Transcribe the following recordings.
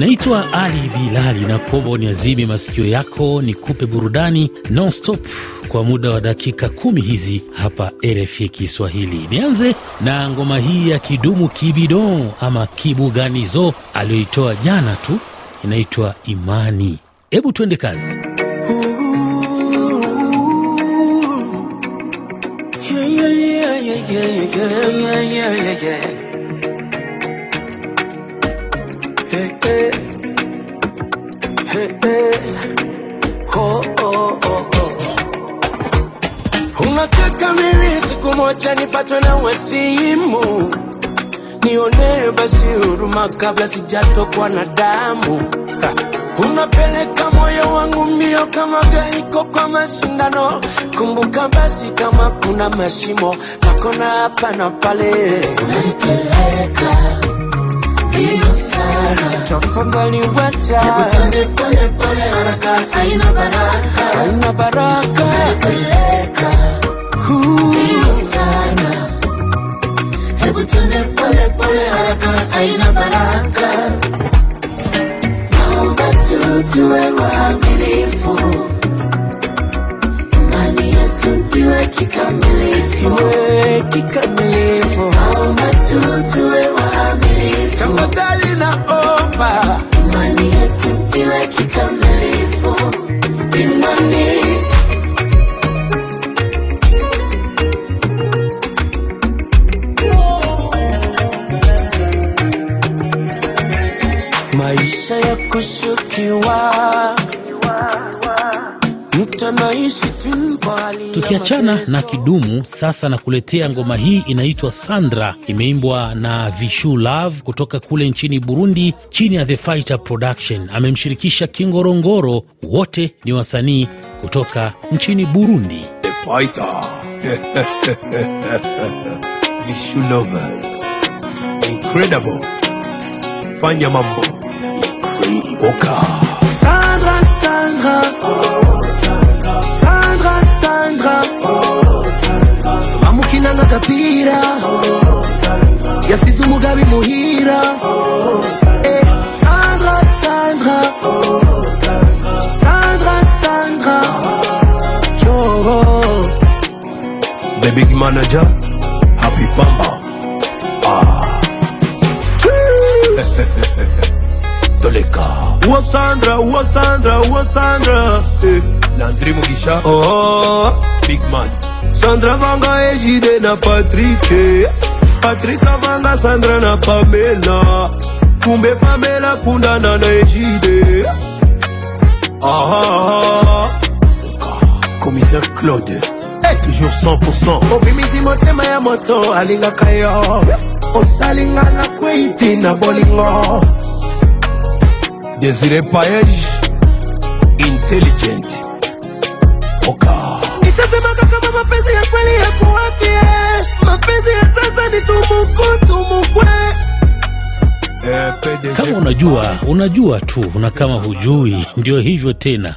Naitwa Ali Bilali na uniazime masikio yako nikupe burudani nonstop kwa muda wa dakika kumi hizi hapa RFI Kiswahili. Nianze na ngoma hii ya kidumu kibidon ama kibuganizo aliyoitoa jana tu, inaitwa Imani. Hebu tuende kazi. Unataka mimi siku moja nipatwe na wasimu, nionee basi huruma kabla sijatokwa na damu. Ha. Unapeleka moyo wangu mbio kama gariko kwa mashindano. Kumbuka basi kama kuna mashimo nakona hapa na pale, unanipeleka mbio sana. Tafadhali wacha Twende pole pole, haraka haina baraka. haina baraka Peleka Huu. Tukiachana na kidumu sasa, na kuletea ngoma hii inaitwa Sandra, imeimbwa na Vishu Love kutoka kule nchini Burundi chini ya The Fighter Production. Amemshirikisha Kingorongoro, wote ni wasanii kutoka nchini Burundi. Fighter. Vishulova. Incredible. Fanya mambo. Oka. Sandra, Sandra, Sandra, Sandra, amukinanga agapira Yasizu umugabi muhira Eh, Sandra, Sandra, Sandra, Sandra, yo The big manager. Happy Bamba. Ah. Toleka. Wa Sandra, wa Sandra, wa Sandra. Eh. Landry Mugisha. Oh, big man. Sandra Vanga Ejide na Patrick. eh. Patrick Vanga Sandra na Pamela. Kumbe Pamela kundana na Ejide. Ah, ah, ah. Commissaire Claude. Toujours 100%. obimisi motema ya moto alingaka yo osalingana kweiti na bolingo Désiré Paege. Intelligent. Oka. nishasemaka kama mapenzi ya kweli ya kuwakie mapenzi ya sasa ni tumuku tumukwe Eh, Kama unajua unajua tu, na kama hujui ndio hivyo tena.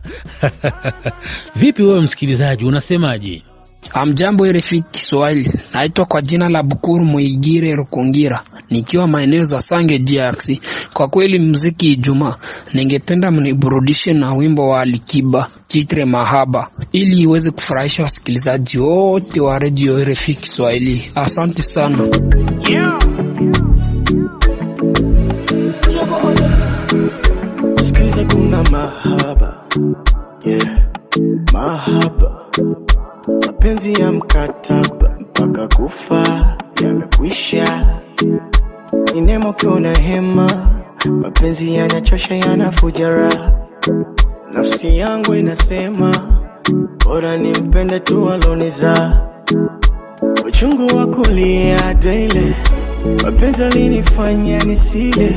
Vipi wewe msikilizaji, unasemaje? Amjambo RFI Kiswahili, naitwa kwa jina la Bukuru Muigire Rukungira nikiwa maeneo za Sange DRC. Kwa kweli mziki Ijumaa, ningependa mniburudishe na wimbo wa Alikiba Chitre Mahaba ili iweze kufurahisha wasikilizaji wote wa redio RFI Kiswahili. Asante sana. Yeah. Mahaba mapenzi ya mkataba mpaka kufa mapenzi yanachosha yanafuja nafsi yangu inasema bora nimpende tu aloniza uchungu wa kulia daily, mapenzi alinifanya nisile.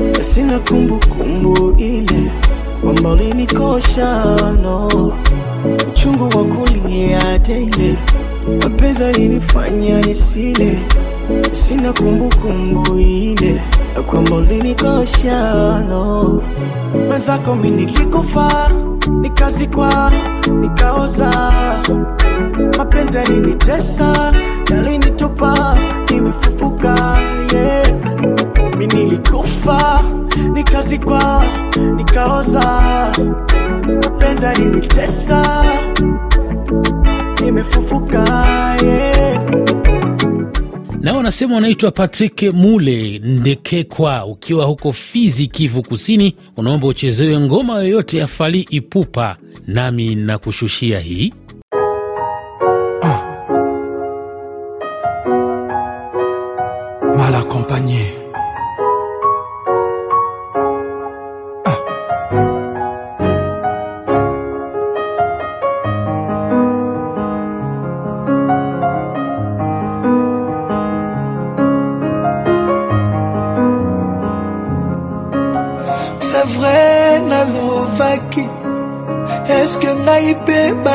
Na sina kumbukumbu ile kwamba ulinikosha uchungu wa kulia daily, mapenzi alinifanya nisile. Sina kumbukumbu ile kwamba ulinikosha no. Mwenzako mi nilikufar nikazikwa nikaoza. Mapenzi yalinitesa yalinitupa nimefufuka yeah. mi nilikufa nikazikwa nikaoza. Mapenzi yalinitesa nimefufuka nao unaitwa Patrick Mule Ndekekwa, ukiwa huko Fizi, Kivu Kusini, unaomba uchezewe ngoma yoyote ya Fali Ipupa, nami nakushushia hii. Mal accompagné.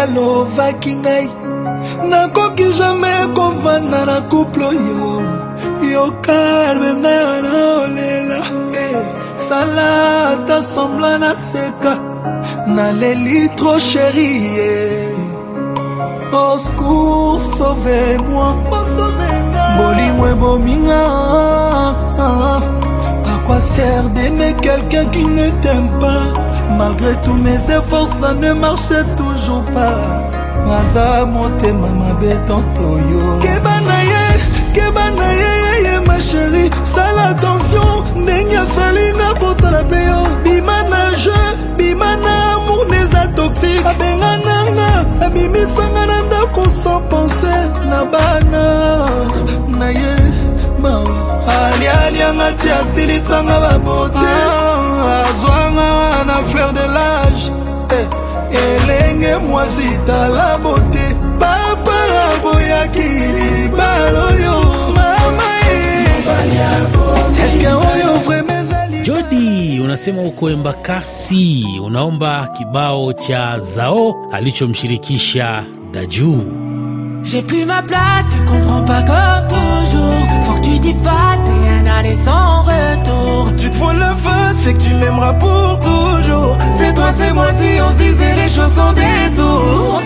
Mpe balovaki ngai. Nakoki jamai kovanda na couple oyo. Yo kalme ngai wana olela. Eh, sala ata sembla naseka naleli tro sheri au secours sauve-moi bolingo ebominga À quoi sert d'aimer quelqu'un qui ne t'aime pas Malgré tous mes efforts, ça ne marche toujours pas. Aza motema mabe tanto yo Keba na ye, keba na ye, ye, ye ma chérie. Sala attention, ndenge asali na kosala pe yo. Bima na jeu, bima na amour neza toxique. Abenga nanga, abimisanga na ndako sans penser Na bana, na ye, mawa alialianga ti asilisanga mwasi tala bote papa aboyaki libala mama eske oyo ezali Jodi unasema uko Embakasi, unaomba kibao cha Zao alichomshirikisha Daju. J'ai plus ma place, tu comprends pas comme toujours. Faut que tu t'y fasses et un aller sans retour. Tu te vois la face, c'est que tu m'aimeras pour toujours. C'est toi, c'est moi, si on se disait les choses sans détour.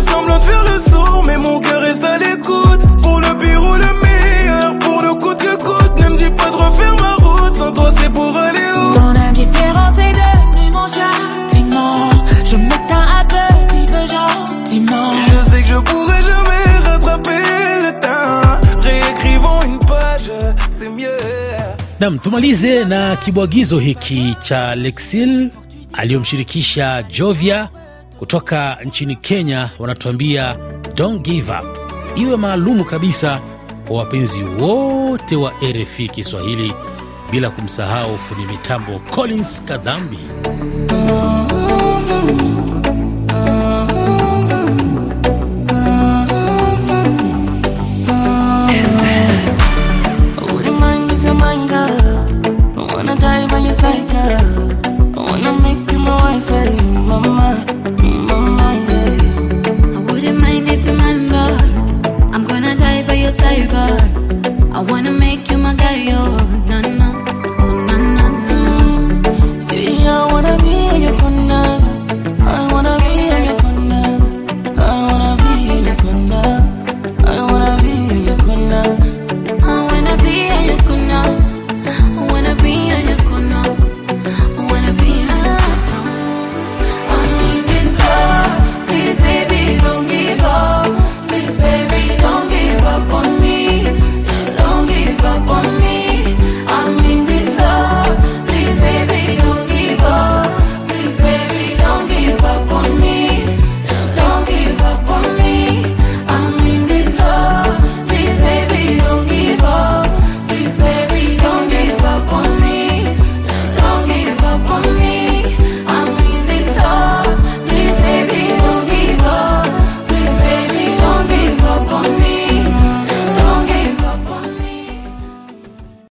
Faire semblant de faire le sourd, mais mon cœur reste à l'écoute. Pour le pire ou le meilleur, pour le coûte que coûte. Ne me dis pas de refaire ma route, sans toi c'est pour aller où? Ton indifférence est devenue mon châtiment. Je m'éteins un peu, tu veux gentiment. Je sais que je pourrais jamais rattraper le temps. Réécrivons une page, c'est mieux. Nam, tumalize na kibwagizo hiki cha Lexil aliyomshirikisha Jovia kutoka nchini Kenya. Wanatuambia don't give up, iwe maalumu kabisa kwa wapenzi wote wa RFI Kiswahili, bila kumsahau fundi mitambo Collins Kadhambi.